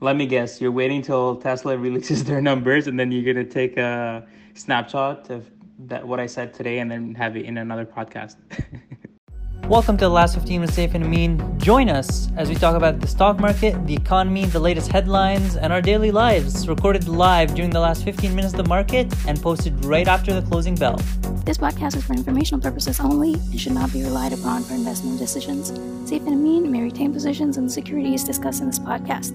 Let me guess. You're waiting till Tesla releases their numbers, and then you're gonna take a snapshot of that what I said today, and then have it in another podcast. Welcome to the last 15 with Safe and Amin. Join us as we talk about the stock market, the economy, the latest headlines, and our daily lives. Recorded live during the last 15 minutes of the market and posted right after the closing bell. This podcast is for informational purposes only and should not be relied upon for investment decisions. Safe and Amin may retain positions in the securities discussed in this podcast.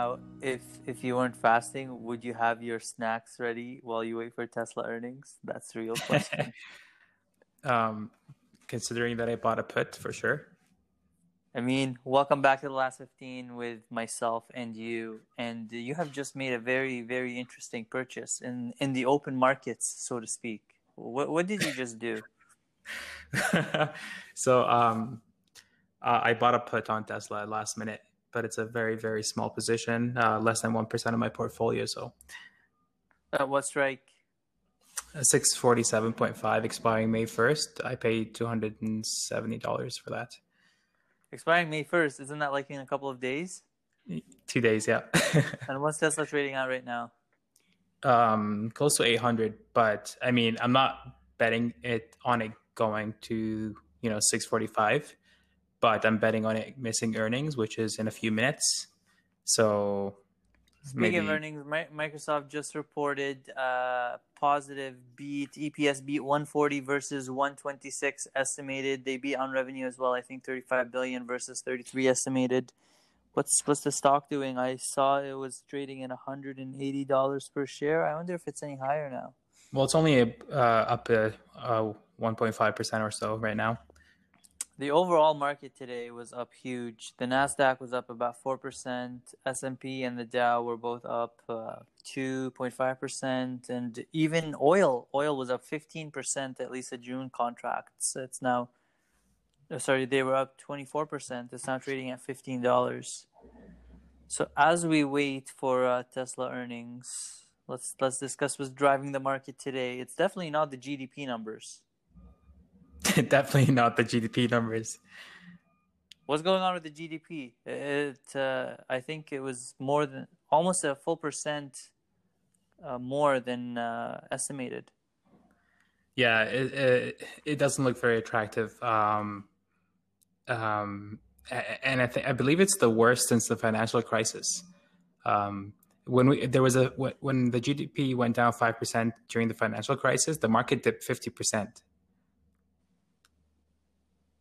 Now, if if you weren't fasting, would you have your snacks ready while you wait for Tesla earnings? That's the real question. um, considering that I bought a put for sure. I mean, welcome back to the last 15 with myself and you. And you have just made a very, very interesting purchase in, in the open markets, so to speak. What, what did you just do? so, um, uh, I bought a put on Tesla last minute but it's a very very small position, uh, less than one percent of my portfolio. So, uh, what strike? Six forty seven point five, expiring May first. I paid two hundred and seventy dollars for that. Expiring May first, isn't that like in a couple of days? Two days, yeah. and what's Tesla trading at right now? Um, close to eight hundred. But I mean, I'm not betting it on it going to you know six forty five but I'm betting on it missing earnings, which is in a few minutes. So, speaking maybe... of earnings, Microsoft just reported uh, positive beat EPS beat 140 versus 126 estimated. They beat on revenue as well. I think 35 billion versus 33 estimated. What's what's the stock doing? I saw it was trading at 180 dollars per share. I wonder if it's any higher now. Well, it's only uh, up to uh, 1.5 percent or so right now. The overall market today was up huge. The Nasdaq was up about four percent. S and P and the Dow were both up uh, two point five percent, and even oil oil was up fifteen percent. At least the June contracts. It's now, uh, sorry, they were up twenty four percent. It's now trading at fifteen dollars. So as we wait for uh, Tesla earnings, let's let's discuss what's driving the market today. It's definitely not the GDP numbers. Definitely not the GDP numbers. What's going on with the GDP? It, uh, I think it was more than almost a full percent uh, more than uh, estimated. Yeah, it, it, it doesn't look very attractive. Um, um, and I think I believe it's the worst since the financial crisis. Um, when we there was a when the GDP went down five percent during the financial crisis, the market dipped fifty percent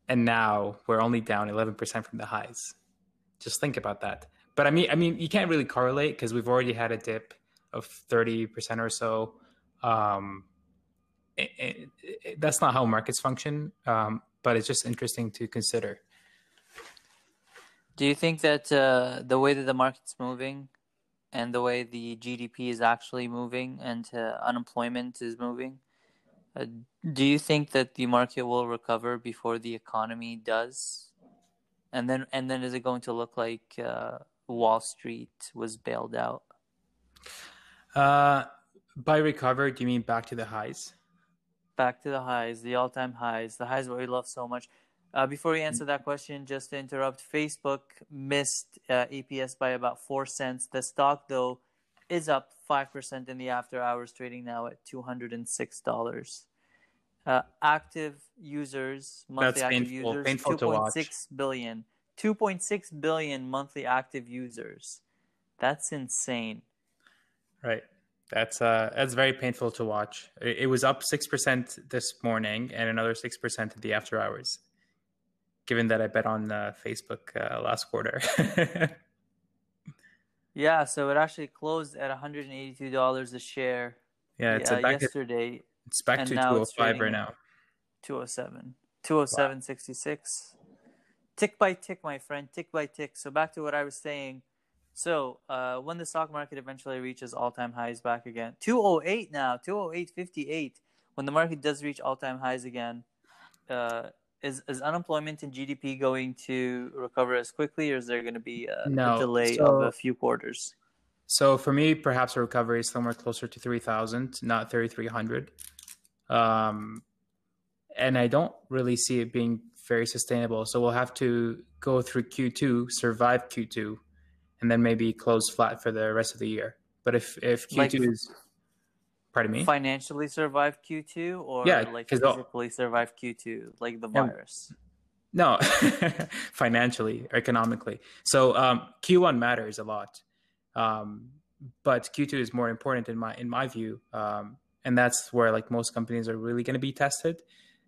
and now we're only down 11% from the highs. Just think about that. But I mean, I mean, you can't really correlate because we've already had a dip of 30% or so. Um, it, it, it, that's not how markets function, um, but it's just interesting to consider. Do you think that uh, the way that the market's moving and the way the GDP is actually moving and uh, unemployment is moving, uh, do you think that the market will recover before the economy does? And then, and then, is it going to look like uh, Wall Street was bailed out? Uh, by recover, do you mean back to the highs? Back to the highs, the all-time highs, the highs that we love so much. Uh, before we answer that question, just to interrupt, Facebook missed uh, EPS by about four cents. The stock, though, is up 5% in the after hours, trading now at $206. Uh, active users, monthly That's active painful, users, painful 2.6 billion. 2.6 billion monthly active users. That's insane. Right. That's uh that's very painful to watch. It, it was up 6% this morning and another 6% in the after hours. Given that I bet on uh, Facebook uh, last quarter. Yeah, so it actually closed at $182 a share. Yeah, it's uh, back yesterday. it's back to 205 right now. 207. 207.66. Wow. Tick by tick, my friend, tick by tick. So back to what I was saying. So uh, when the stock market eventually reaches all-time highs back again, 208 now, 208.58. When the market does reach all-time highs again, uh, is is unemployment and GDP going to recover as quickly, or is there going to be a, no. a delay so, of a few quarters? So for me, perhaps a recovery is somewhere closer to three thousand, not thirty three hundred. Um, and I don't really see it being very sustainable. So we'll have to go through Q2, survive Q2, and then maybe close flat for the rest of the year. But if if Q2 Like- is, pardon me, Financially survive Q2 or Yeah, like all- physically survive Q2, like the virus? no, financially, economically. So um, Q1 matters a lot, um, but Q2 is more important in my in my view, um, and that's where like most companies are really going to be tested,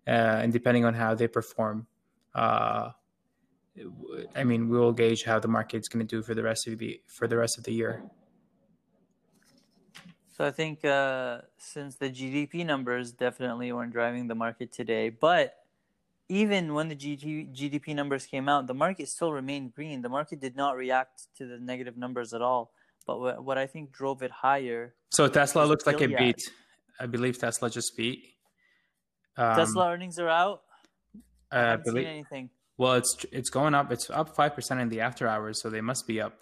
uh, and depending on how they perform. Uh, I mean, we will gauge how the market's going to do for the rest of the for the rest of the year. So I think uh, since the GDP numbers definitely weren't driving the market today, but even when the GDP numbers came out, the market still remained green. The market did not react to the negative numbers at all. But what, what I think drove it higher, So Tesla looks like it beat. I believe Tesla just beat. Um, Tesla earnings are out. I I believe. seen anything. Well, it's it's going up. It's up five percent in the after hours, so they must be up.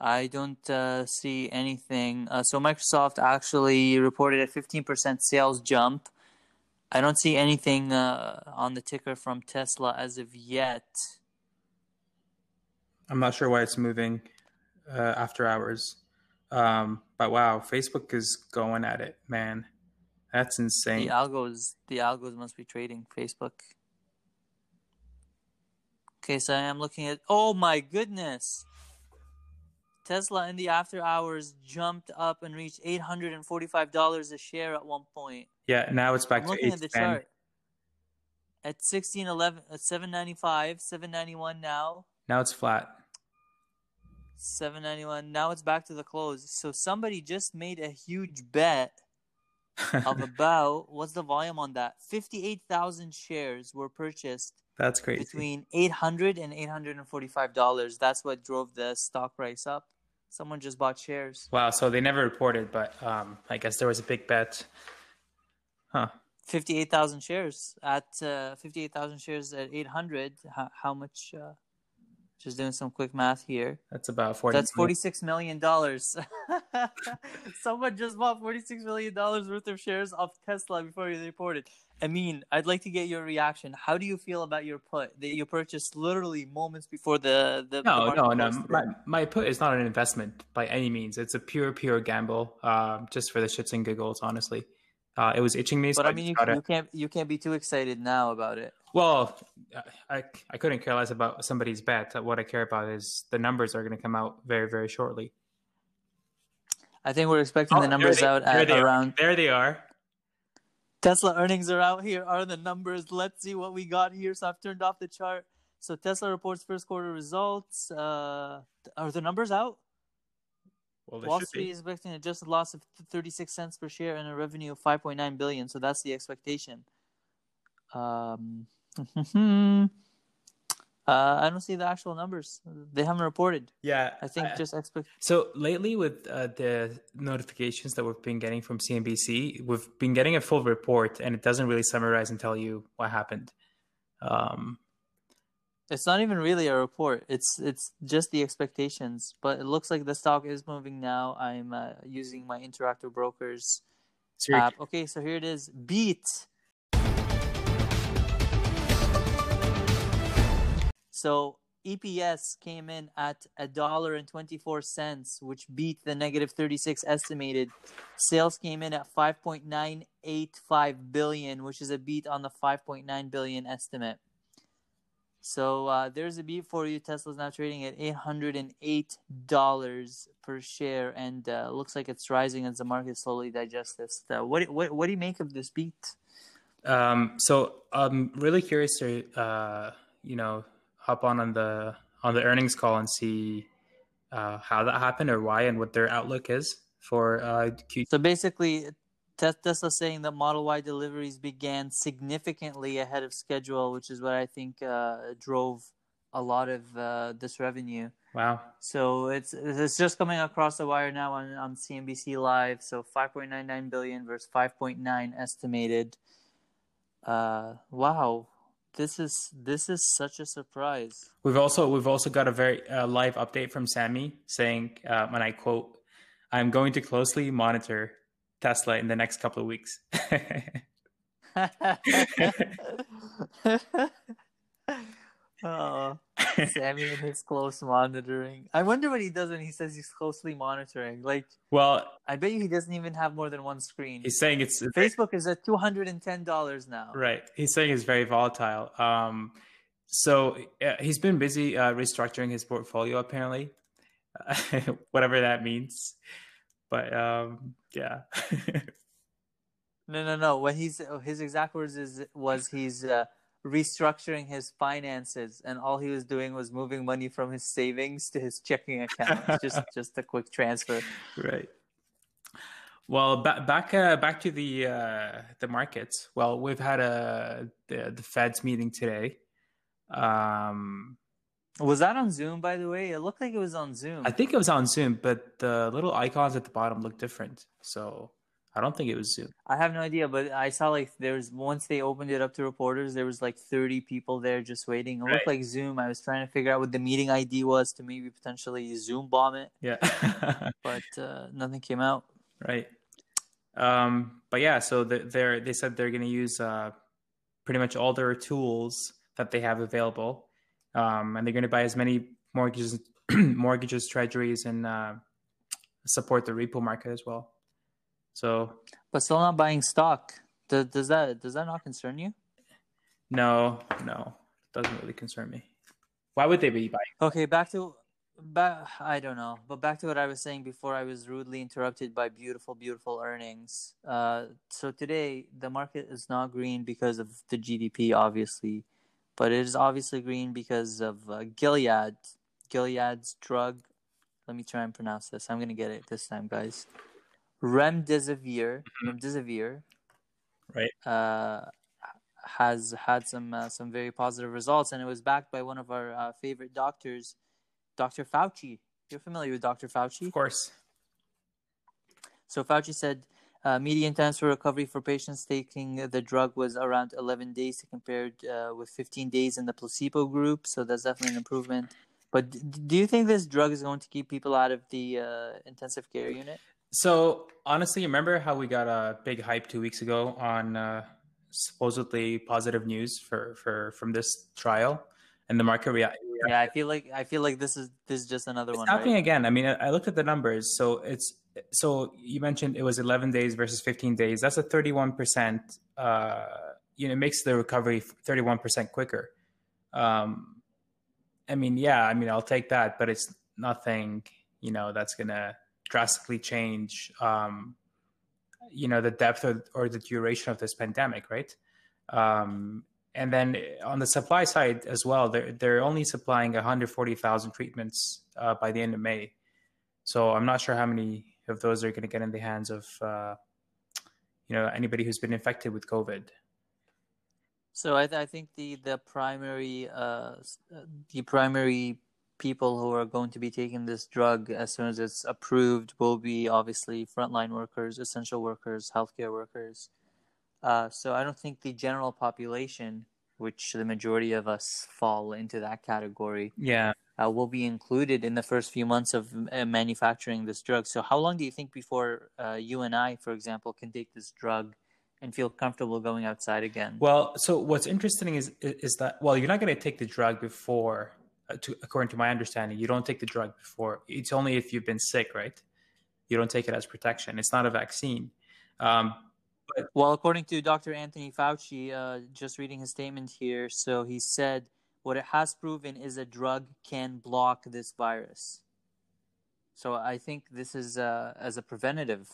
I don't uh, see anything. Uh, so Microsoft actually reported a 15% sales jump. I don't see anything uh, on the ticker from Tesla as of yet. I'm not sure why it's moving uh, after hours, um, but wow, Facebook is going at it, man. That's insane. The algos, the algos must be trading Facebook. Okay, so I am looking at. Oh my goodness! Tesla in the after hours jumped up and reached eight hundred and forty-five dollars a share at one point. Yeah, now it's back I'm to looking at the chart. At sixteen eleven, at seven ninety five, seven ninety one now, Now it's flat. seven ninety one. Now it's back to the close. So somebody just made a huge bet of about what's the volume on that? Fifty eight thousand shares were purchased That's crazy. between 800 and 845 dollars. That's what drove the stock price up. Someone just bought shares. Wow, so they never reported, but um, I guess there was a big bet. Huh. 58,000 shares at uh, 58,000 shares at 800. How, how much? Uh, just doing some quick math here. That's about forty. That's 46 million dollars. Someone just bought 46 million dollars worth of shares of Tesla before they reported. I mean, I'd like to get your reaction. How do you feel about your put that you purchased literally moments before the the, the No, market no, no. My, my put is not an investment by any means. It's a pure, pure gamble, um, just for the shits and giggles. Honestly, uh, it was itching me. So But I just mean, you, you can't you can't be too excited now about it. Well, I I couldn't care less about somebody's bet. What I care about is the numbers are going to come out very, very shortly. I think we're expecting Oh, the numbers they- out there at they are. around There they are. Tesla earnings are out. Here are the numbers. Let's see what we got here. So I've turned off the chart. So Tesla reports first quarter results. Uh, are the numbers out? Well, Wall Street is expecting an adjusted loss of 36 cents per share and a revenue of 5.9 billion. So that's the expectation. Um, uh, I don't see the actual numbers. They haven't reported. Yeah, I think just expect. So lately, with uh, the notifications that we've been getting from CNBC, we've been getting a full report, and it doesn't really summarize and tell you what happened. Um, It's not even really a report. It's it's just the expectations. But it looks like the stock is moving now. I'm uh, using my Interactive Brokers app. Okay, so here it is. Beat. So EPS came in at a dollar and twenty four cents, which beat the negative thirty six estimated. Sales came in at five point nine eight five billion, which is a beat on the five point nine billion estimate. So uh, there's a beat for you. Tesla's now trading at eight hundred and eight dollars per share, and uh, looks like it's rising as the market slowly digests this. Uh, what, what what do you make of this beat? um, so I'm really curious to, uh, you know, hop on on the on the earnings call and see uh, how that happened or why and what their outlook is for uh, Q. So basically, Tesla saying that Model Y deliveries began significantly ahead of schedule, which is what I think uh, drove a lot of uh, this revenue. Wow. So it's it's just coming across the wire now on, on CNBC Live. So 5.99 billion versus 5.9 estimated. Uh, wow, this is this is such a surprise. We've also we've also got a very uh, live update from Sammy saying, um, and I quote, "I'm going to closely monitor Tesla in the next couple of weeks." oh, Sammy and his close monitoring. I wonder what he does when he says he's closely monitoring. Like, well, I bet you he doesn't even have more than one screen. he's saying it's Facebook is at two hundred and ten dollars now. Right. He's saying it's very volatile. Um, so uh, he's been busy uh, restructuring his portfolio, apparently, whatever that means. But um, yeah. No, no, no. What he's his exact words is was he's uh, restructuring his finances, and all he was doing was moving money from his savings to his checking account. just just a quick transfer. right. Well, back back uh, back to the uh, the markets. Well, we've had a the, the Fed's meeting today. Um, Was that on Zoom, by the way? It looked like it was on Zoom. I think it was on Zoom, but the little icons at the bottom look different. So I don't think it was Zoom. I have no idea, but I saw like there's once they opened it up to reporters, there was like 30 people there just waiting. It looked like Zoom. I was trying to figure out what the meeting ID was to maybe potentially Zoom bomb it, Yeah. but uh, nothing came out. right. Um, but yeah, so they're they said they're going to use uh, pretty much all their tools that they have available, um, and they're going to buy as many mortgages, mortgages, treasuries, and uh, support the repo market as well. So But still not buying stock. Does, does that does that not concern you? no, no, doesn't really concern me. Why would they be buying? Okay, back to back. I don't know, but back to what I was saying before. I was rudely interrupted by beautiful, beautiful earnings. Uh, so today the market is not green because of the GDP, obviously, but it is obviously green because of uh, Gilead. Gilead's drug. Let me try and pronounce this. I'm gonna get it this time, guys. Remdesivir. Remdesivir. Right. Uh, has had some uh, some very positive results, and it was backed by one of our uh, favorite doctors, Dr. Fauci. You're familiar with Dr. Fauci? Of course. So Fauci said uh, median times for recovery for patients taking the drug was around 11 days compared uh, with 15 days in the placebo group. So that's definitely an improvement. But d- do you think this drug is going to keep people out of the uh, intensive care unit? So honestly, remember how we got a big hype two weeks ago on uh, supposedly positive news for, for from this trial, and the market reacted. Yeah, I feel like I feel like this is this is just another It's one. happening Right? again. I mean, I looked at the numbers. So it's so you mentioned it was 11 days versus 15 days. That's a 31 percent. Uh, you know, it makes the recovery 31 percent quicker. Um, I mean, yeah, I mean, I'll take that, but it's nothing. You know, that's gonna drastically change. Um, you know, the depth or, or the duration of this pandemic, right? Um, and then on the supply side as well, they're they're only supplying 140,000 treatments uh, by the end of May. So I'm not sure how many of those are going to get in the hands of uh, you know anybody who's been infected with COVID. So I, th- I think the the primary uh, uh, the primary people who are going to be taking this drug as soon as it's approved will be obviously frontline workers, essential workers, healthcare workers. Uh, so I don't think the general population, which the majority of us fall into that category, Yeah. uh, will be included in the first few months of uh, manufacturing this drug. So how long do you think before uh, you and I, for example, can take this drug and feel comfortable going outside again? Well, so what's interesting is is that well, you're not going to take the drug before, to, according to my understanding, you don't take the drug before. It's only if you've been sick, right? You don't take it as protection. It's not a vaccine. Um, Well, according to Dr. Anthony Fauci, uh, just reading his statement here, so he said what it has proven is a drug can block this virus. So I think this is uh, as a preventative.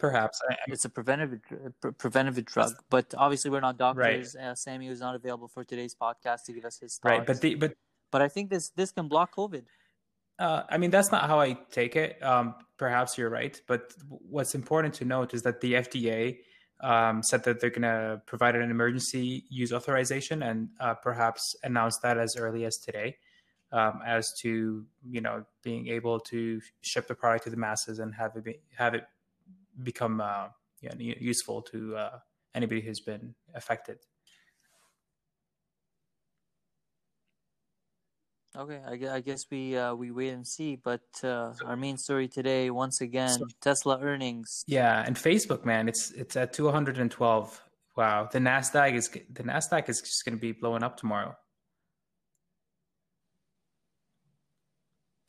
Perhaps. It's a preventative pre- preventative drug, but obviously we're not doctors. Uh, Sammy was not available for today's podcast to give us his thoughts. right, but the but but I think this this can block COVID. Uh, I mean, that's not how I take it. Um, perhaps you're right, but what's important to note is that the FDA um, said that they're going to provide an emergency use authorization and uh, perhaps announce that as early as today, um, as to you know being able to ship the product to the masses and have it be, have it become uh, useful to uh, anybody who's been affected. Okay, I, I guess we uh, we wait and see. But uh, our main story today, once again, So- Tesla earnings. Yeah, and Facebook, man, it's it's at 212 Wow, the Nasdaq is the Nasdaq is just going to be blowing up tomorrow.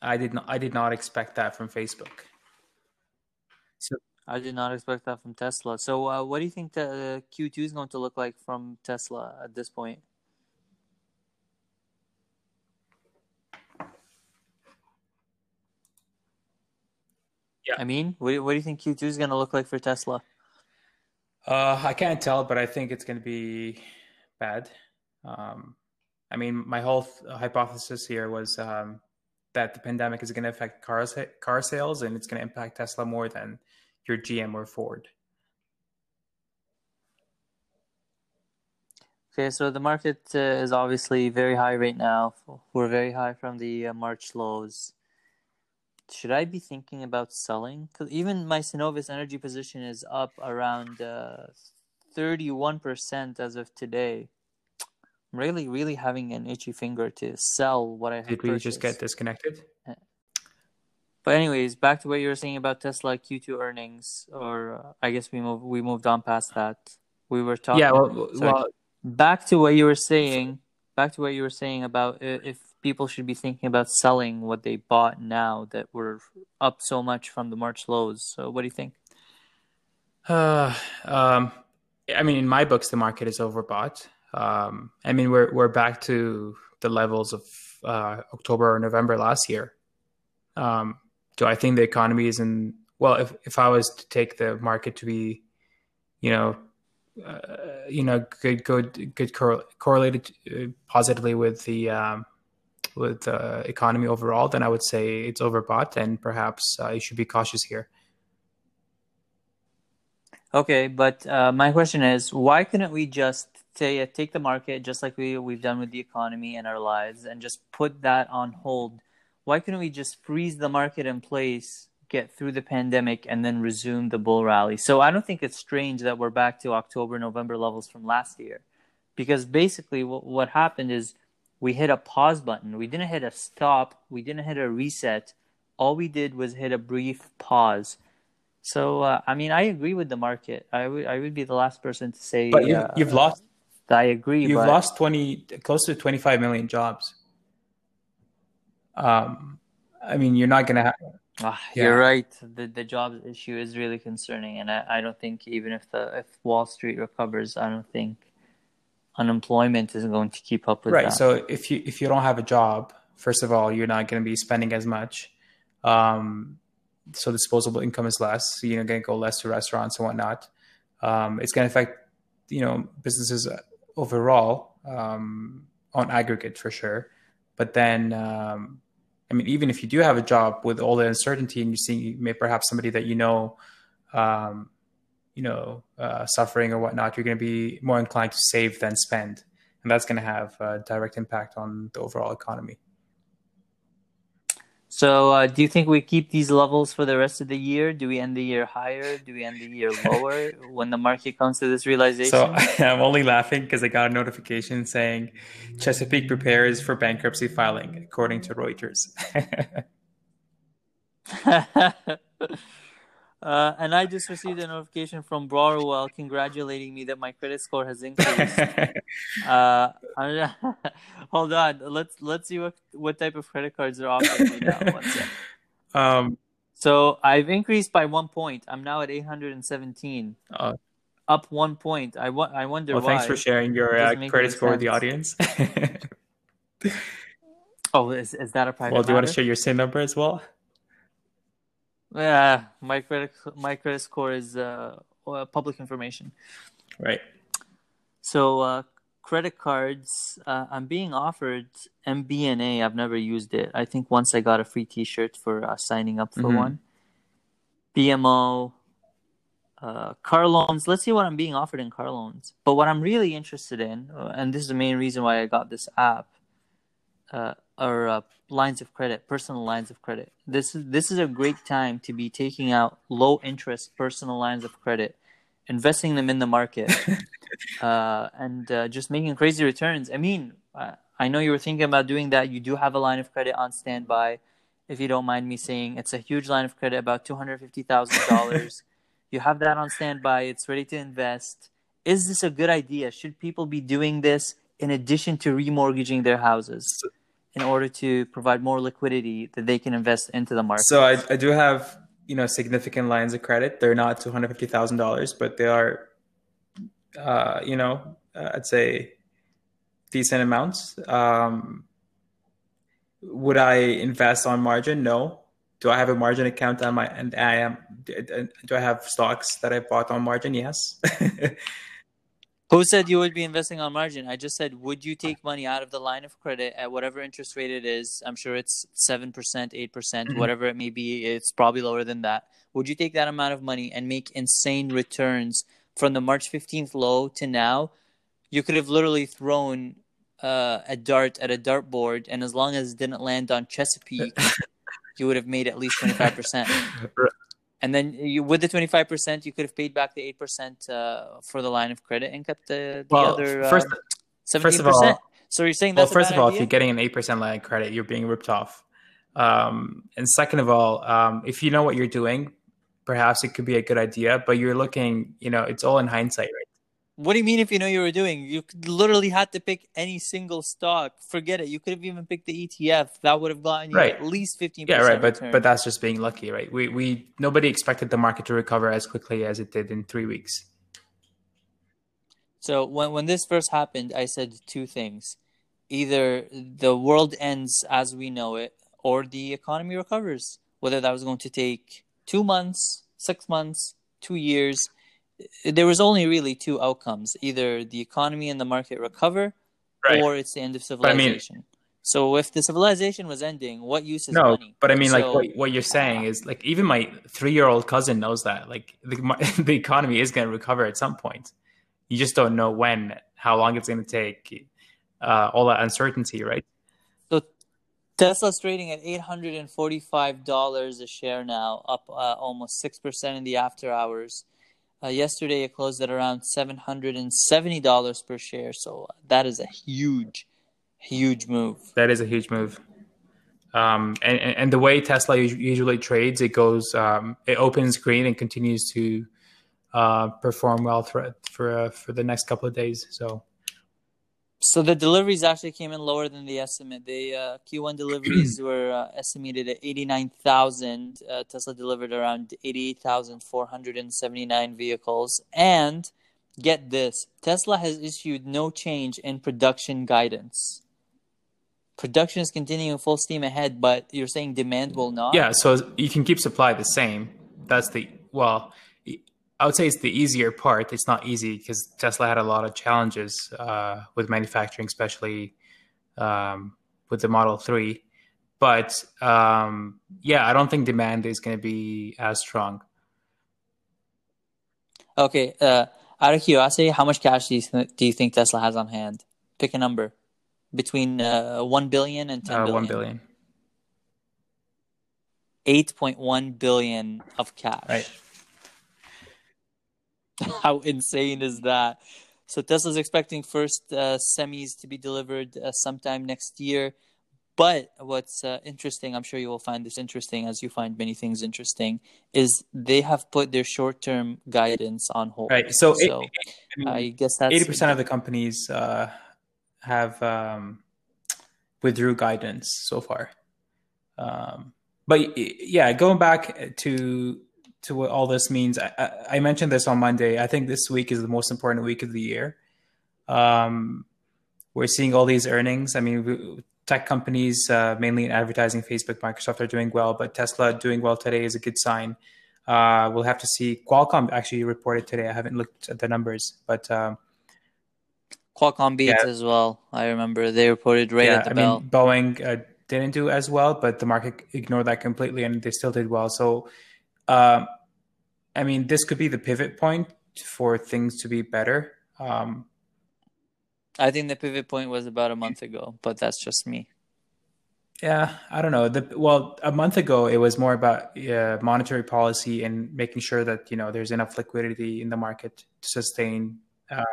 I did not I did not expect that from Facebook. So I did not expect that from Tesla. So uh, what do you think the Q2 is going to look like from Tesla at this point? Yeah. I mean, what, what do you think Q2 is going to look like for Tesla? Uh, I can't tell, but I think it's going to be bad. Um, I mean, my whole th- hypothesis here was um, that the pandemic is going to affect car car sales and it's going to impact Tesla more than your GM or Ford. Okay, so the market uh, is obviously very high right now. We're very high from the uh, March lows. Should I be thinking about selling? Because even my Cenovus energy position is up around uh, 31% as of today. I'm really, really having an itchy finger to sell what I have Did we purchased. just get disconnected? But anyways, back to what you were saying about Tesla Q2 earnings, or uh, I guess we moved we moved on past that. We were talking. Yeah, well, well, back to what you were saying. Back to what you were saying about if people should be thinking about selling what they bought now that were up so much from the March lows. So, what do you think? Uh, um, I mean, in my books, the market is overbought. Um, I mean, we're we're back to the levels of uh, October or November last year. Um, do I think the economy is in? Well, if if I was to take the market to be, you know, uh, you know, good good good cor- correlated uh, positively with the um, with the economy overall, then I would say it's overbought, and perhaps uh, you should be cautious here. Okay, but uh, my question is, why couldn't we just say take the market just like we we've done with the economy and our lives, and just put that on hold? Why couldn't we just freeze the market in place, get through the pandemic, and then resume the bull rally? So I don't think it's strange that we're back to October, November levels from last year, because basically what what happened is we hit a pause button. We didn't hit a stop. We didn't hit a reset. All we did was hit a brief pause so uh, I mean, I agree with the market. I would I would be the last person to say. But you, uh, you've lost. I agree. You've but... lost twenty, close to twenty-five million jobs. Um, I mean, you're not gonna. Have, ah, yeah. You're right. The the job issue is really concerning, and I, I don't think even if the if Wall Street recovers, I don't think unemployment is going to keep up with right. that. So if you if you don't have a job, first of all, you're not going to be spending as much. Um, so disposable income is less. So you're going to go less to restaurants and whatnot. Um, it's going to affect you know businesses overall um, on aggregate for sure. But then, um, I mean, even if you do have a job with all the uncertainty, and you see may perhaps somebody that you know, um, you know, uh, suffering or whatnot, you're going to be more inclined to save than spend, and that's going to have a direct impact on the overall economy. So, uh, do you think we keep these levels for the rest of the year? Do we end the year higher? Do we end the year lower when the market comes to this realization? So, I'm only laughing because I got a notification saying Chesapeake prepares for bankruptcy filing, according to Reuters. Uh, and I just received a notification from Borrowell congratulating me that my credit score has increased. uh, hold on, let's let's see what what type of credit cards are offering me now. Um, so I've increased by one point. I'm now at 817. Uh, Up one point. I, wa- I wonder well, why. thanks for sharing your uh, credit score with the audience. oh, is, is that a private Well, do you matter? want to share your SIN number as well? Yeah, my credit my credit score is uh, public information. Right. So uh, credit cards, uh, I'm being offered MBNA. I've never used it. I think once I got a free T-shirt for uh, signing up for Mhm. one. BMO, uh, car loans. Let's see what I'm being offered in car loans. But what I'm really interested in, uh, and this is the main reason why I got this app, uh, are uh, lines of credit, personal lines of credit. This is this is a great time to be taking out low interest personal lines of credit, investing them in the market, uh, and uh, just making crazy returns. I mean, I know you were thinking about doing that. You do have a line of credit on standby. If you don't mind me saying, it's a huge line of credit, about two hundred fifty thousand dollars. You have that on standby. It's ready to invest. is this a good idea? Should people be doing this in addition to remortgaging their houses in order to provide more liquidity that they can invest into the market? So I, I do have you know significant lines of credit. They're not two hundred fifty thousand dollars, but they are, uh, you know, uh, I'd say decent amounts. Um, would I invest on margin? No. Do I have a margin account on my and I am do I have stocks that I bought on margin? Yes. Who said you would be investing on margin? I just said, would you take money out of the line of credit at whatever interest rate it is? I'm sure it's 7%, 8%, percent mm hmm whatever it may be. It's probably lower than that. Would you take that amount of money and make insane returns from the March 15th low to now? You could have literally thrown uh, a dart at a dartboard, and as long as it didn't land on Chesapeake, you would have made at least 25%. And then you, with the 25%, you could have paid back the 8% uh, for the line of credit and kept the, the well, other first, uh, 17%. First of all, so you're saying that's well, first of all, idea? if you're getting an 8% line of credit, you're being ripped off. Um, and second of all, um, if you know what you're doing, perhaps it could be a good idea, but you're looking, you know, it's all in hindsight, right? What do you mean if you know you were doing? You literally had to pick any single stock. Forget it. You could have even picked the ETF. That would have gotten you right. at least fifteen. Yeah, right. But return. but that's just being lucky, right? We we nobody expected the market to recover as quickly as it did in three weeks. So when when this first happened, I said two things: either the world ends as we know it, or the economy recovers. Whether that was going to take two months, six months, two years there was only really two outcomes: either the economy and the market recover, right. or it's the end of civilization. I mean, so if the civilization was ending, what use is no, money? but I mean, so, like what, what you're saying is like even my three year old cousin knows that like the the economy is going to recover at some point. You just don't know when, how long it's going to take, uh, all that uncertainty, right? So Tesla's trading at eight hundred and forty five dollars a share now, up uh, almost six percent in the after hours. Uh, yesterday, it closed at around seven hundred and seventy dollars per share. So that is a huge, huge move. That is a huge move. Um, and, and the way Tesla usually trades, it goes, um, it opens green and continues to uh, perform well for for uh, for the next couple of days. So so the deliveries actually came in lower than the estimate. The uh, Q1 deliveries were uh, estimated at 89,000. Uh, Tesla delivered around 88,479 vehicles. And get this Tesla has issued no change in production guidance. Production is continuing full steam ahead, but you're saying demand will not? Yeah, so you can keep supply the same. That's the, well, I would say it's the easier part. It's not easy because Tesla had a lot of challenges uh, with manufacturing, especially um, with the Model 3. But um, yeah, I don't think demand is going to be as strong. Okay. Uh, out of curiosity, how much cash do you, th- do you think Tesla has on hand? Pick a number between uh, 1 billion and 10 uh, billion. 1 billion. 8.1 billion of cash. Right. How insane is that? So Tesla's expecting first uh, semis to be delivered uh, sometime next year. But what's uh, interesting, I'm sure you will find this interesting as you find many things interesting, is they have put their short-term guidance on hold. Right. So, so it, I, mean, I, guess that's eighty percent of the companies uh, have um, withdrew guidance so far. Um, but yeah, going back to to what all this means. I, I, mentioned this on Monday. I think this week is the most important week of the year. Um, we're seeing all these earnings. I mean, tech companies, uh, mainly in advertising, Facebook, Microsoft, are doing well, but Tesla doing well today is a good sign. Uh, we'll have to see. Qualcomm actually reported today. I haven't looked at the numbers, but um, Qualcomm beat yeah. as well. I remember they reported right yeah, at the I bell. Mean, Boeing uh, didn't do as well, but the market ignored that completely, and they still did well. So um, I mean, this could be the pivot point for things to be better. Um, I think the pivot point was about a month ago, but that's just me. Yeah, I don't know. The, well, a month ago, it was more about uh, monetary policy and making sure that you know there's enough liquidity in the market to sustain. Uh,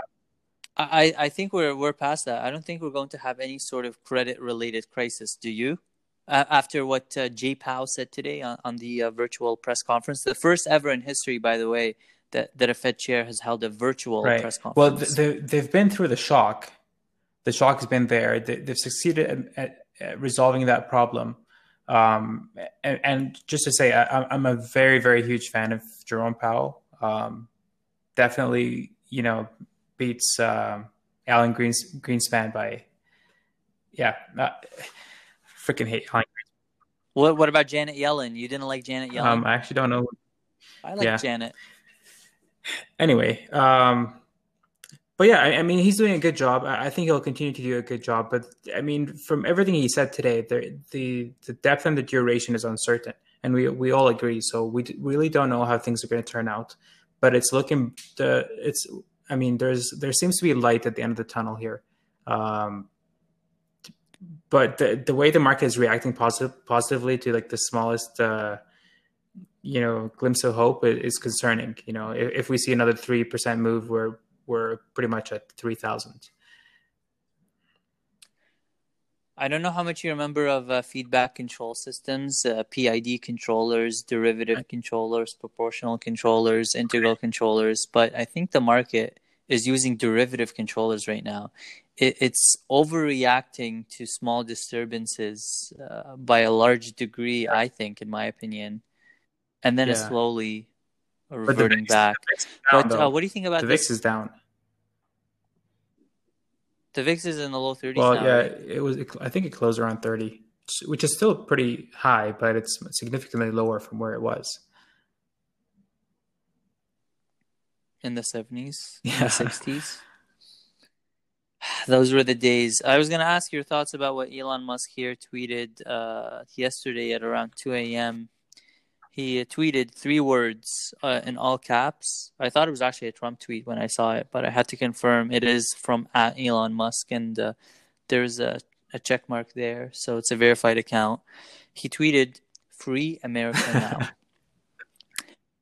I I think we're we're past that. I don't think we're going to have any sort of credit related crisis. Do you? Uh, after what uh, Jay Powell said today on, on the uh, virtual press conference, the first ever in history, by the way, that, that a Fed chair has held a virtual right. press conference. Well, they, they've been through the shock. The shock has been there. They, have succeeded at, at, resolving that problem. Um, and, and, just to say, I, am a very, very huge fan of Jerome Powell. Um, definitely, you know, beats uh, Alan Greens, Greenspan by, yeah, uh, freaking hate Alan what What about Janet Yellen? You didn't like Janet Yellen? Um, I actually don't know. I like yeah. Janet. Anyway, um, but yeah, I, I, mean, he's doing a good job. I, I, think he'll continue to do a good job. But I mean, from everything he said today, the the, the depth and the duration is uncertain, and we we all agree. So we d- really don't know how things are going to turn out. But it's looking the it's. I mean, there's there seems to be light at the end of the tunnel here. Um, but the the way the market is reacting positive positively to like the smallest uh, you know glimpse of hope is, concerning. You know, if, if we see another three percent move, we're we're pretty much at three thousand. I don't know how much you remember of uh, feedback control systems, uh, PID controllers, derivative controllers, proportional controllers, integral controllers, but I think the market is using derivative controllers right now it, it's overreacting to small disturbances uh, by a large degree, I think, in my opinion, and then yeah. it's slowly reverting back. Down, but uh, what do you think about the this? VIX is down. The VIX is in the low 30s. Well, now, yeah, right? it was. I think it closed around 30, which is still pretty high, but it's significantly lower from where it was. In the 70s, yeah. the 60s. Those were the days. I was going to ask your thoughts about what Elon Musk here tweeted uh, yesterday at around 2 a.m. He tweeted three words uh, in all caps. I thought it was actually a Trump tweet when I saw it, but I had to confirm it is from at Elon Musk, and uh, there's a, a check mark there, so it's a verified account. He tweeted, "Free America now."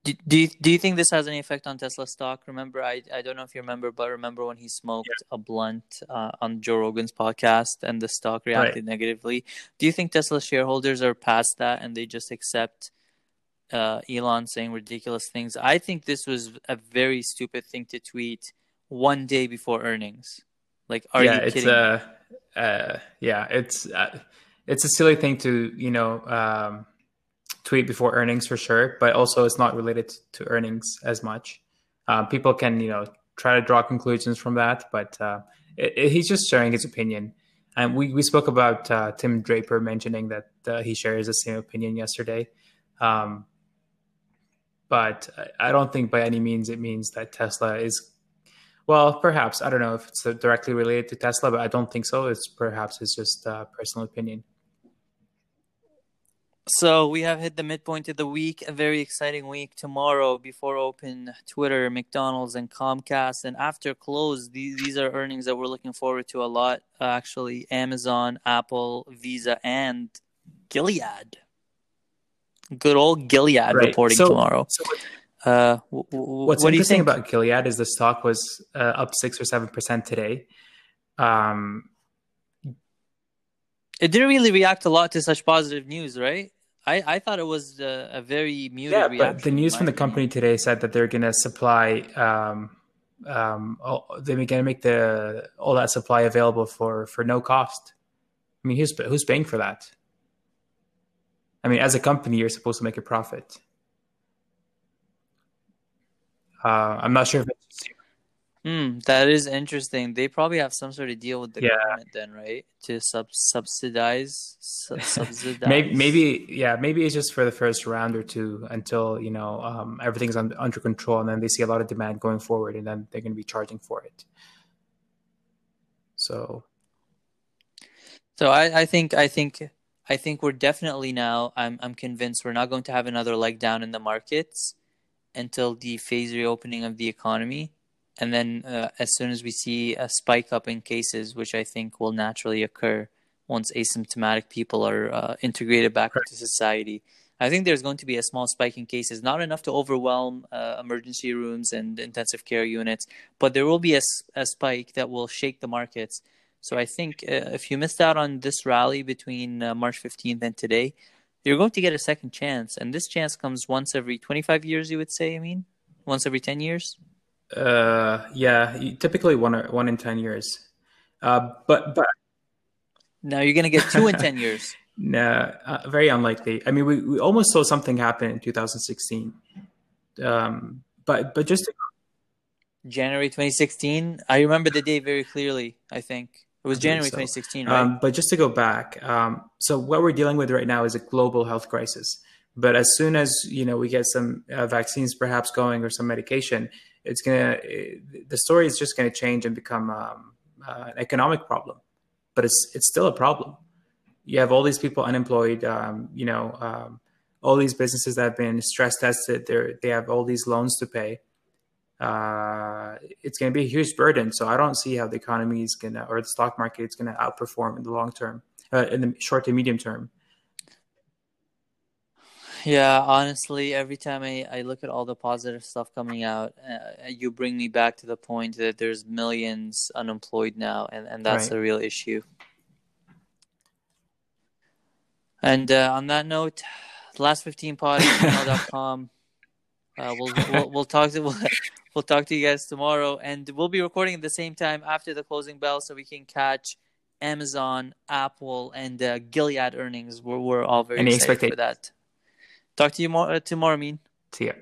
Do, do you, do you think this has any effect on Tesla stock? Remember, I, I don't know if you remember, but remember when he smoked yeah. a blunt uh, on Joe Rogan's podcast and the stock reacted right. negatively? Do you think Tesla shareholders are past that and they just accept uh, Elon saying ridiculous things? I think this was a very stupid thing to tweet one day before earnings. Like, are yeah, you kidding? It's, uh, uh, yeah, it's uh, it's a silly thing to you know. Um, tweet before earnings for sure, but also it's not related to earnings as much. Uh, people can you know try to draw conclusions from that, but uh, it, it, he's just sharing his opinion. And we, we spoke about uh, Tim Draper mentioning that uh, he shares the same opinion yesterday. Um, but I don't think by any means it means that Tesla is, well, perhaps, I don't know if it's directly related to Tesla, but I don't think so. It's perhaps it's just a personal opinion. So we have hit the midpoint of the week, a very exciting week. Tomorrow, before open, Twitter, McDonald's, and Comcast, and after close, these, these are earnings that we're looking forward to a lot. Uh, actually, Amazon, Apple, Visa, and Gilead. Good old Gilead right. reporting so, tomorrow. So uh, w- w- what's what interesting do you think? about Gilead is the stock was uh, up six or seven percent today. Um, it didn't really react a lot to such positive news, right? I, I thought it was a, a very muted yeah, reaction. but the news from the company today said that they're going to supply, um, um, all, they're going to make the all that supply available for for no cost. I mean, who's who's paying for that? I mean, as a company, you're supposed to make a profit. Uh, I'm not sure if it's Hmm, that is interesting. They probably have some sort of deal with the Yeah. government then, right? To sub subsidize, su- subsidize. maybe, maybe yeah maybe it's just for the first round or two until you know um, everything's un- under control and then they see a lot of demand going forward and then they're going to be charging for it so So I, I think I think I think we're definitely now. I'm I'm convinced we're not going to have another leg down in the markets until the phase reopening of the economy, and then uh, as soon as we see a spike up in cases, which I think will naturally occur once asymptomatic people are uh, integrated back into society. I think there's going to be a small spike in cases, not enough to overwhelm uh, emergency rooms and intensive care units, but there will be a spike that will shake the markets. So I think uh, if you missed out on this rally between uh, March 15th and today, you're going to get a second chance, and this chance comes once every 25 years. You would say, I mean, once every ten years. Uh, yeah, typically one or, one in ten years. Uh, but but now you're gonna get two in ten years. No, uh, very unlikely. I mean, we, we almost saw something happen in 2016. Um, but but just to... January 2016. I remember the day very clearly. I think it was January so. 2016, right? Um, but just to go back, um, so what we're dealing with right now is a global health crisis. But as soon as you know we get some uh, vaccines perhaps going or some medication, it's gonna the story is just gonna change and become um, uh, an economic problem. But it's it's still a problem you have all these people unemployed. Um, you know, um, all these businesses that have been stress tested. They they have all these loans to pay. Uh, it's going to be a huge burden. So I don't see how the economy is going to, or the stock market is going to outperform in the long term, uh, in the short to medium term. Yeah, honestly, every time I, I look at all the positive stuff coming out, uh, you bring me back to the point that there's millions unemployed now, and, and that's right. a real issue. And uh, on that note, last 15 pod.com. Uh, we'll, we'll we'll talk to we'll, we'll talk to you guys tomorrow, and we'll be recording at the same time after the closing bell, so we can catch Amazon, Apple, and uh, Gilead earnings. We're we're all very Any excited for that. Talk to you more uh, tomorrow, Mean. See ya.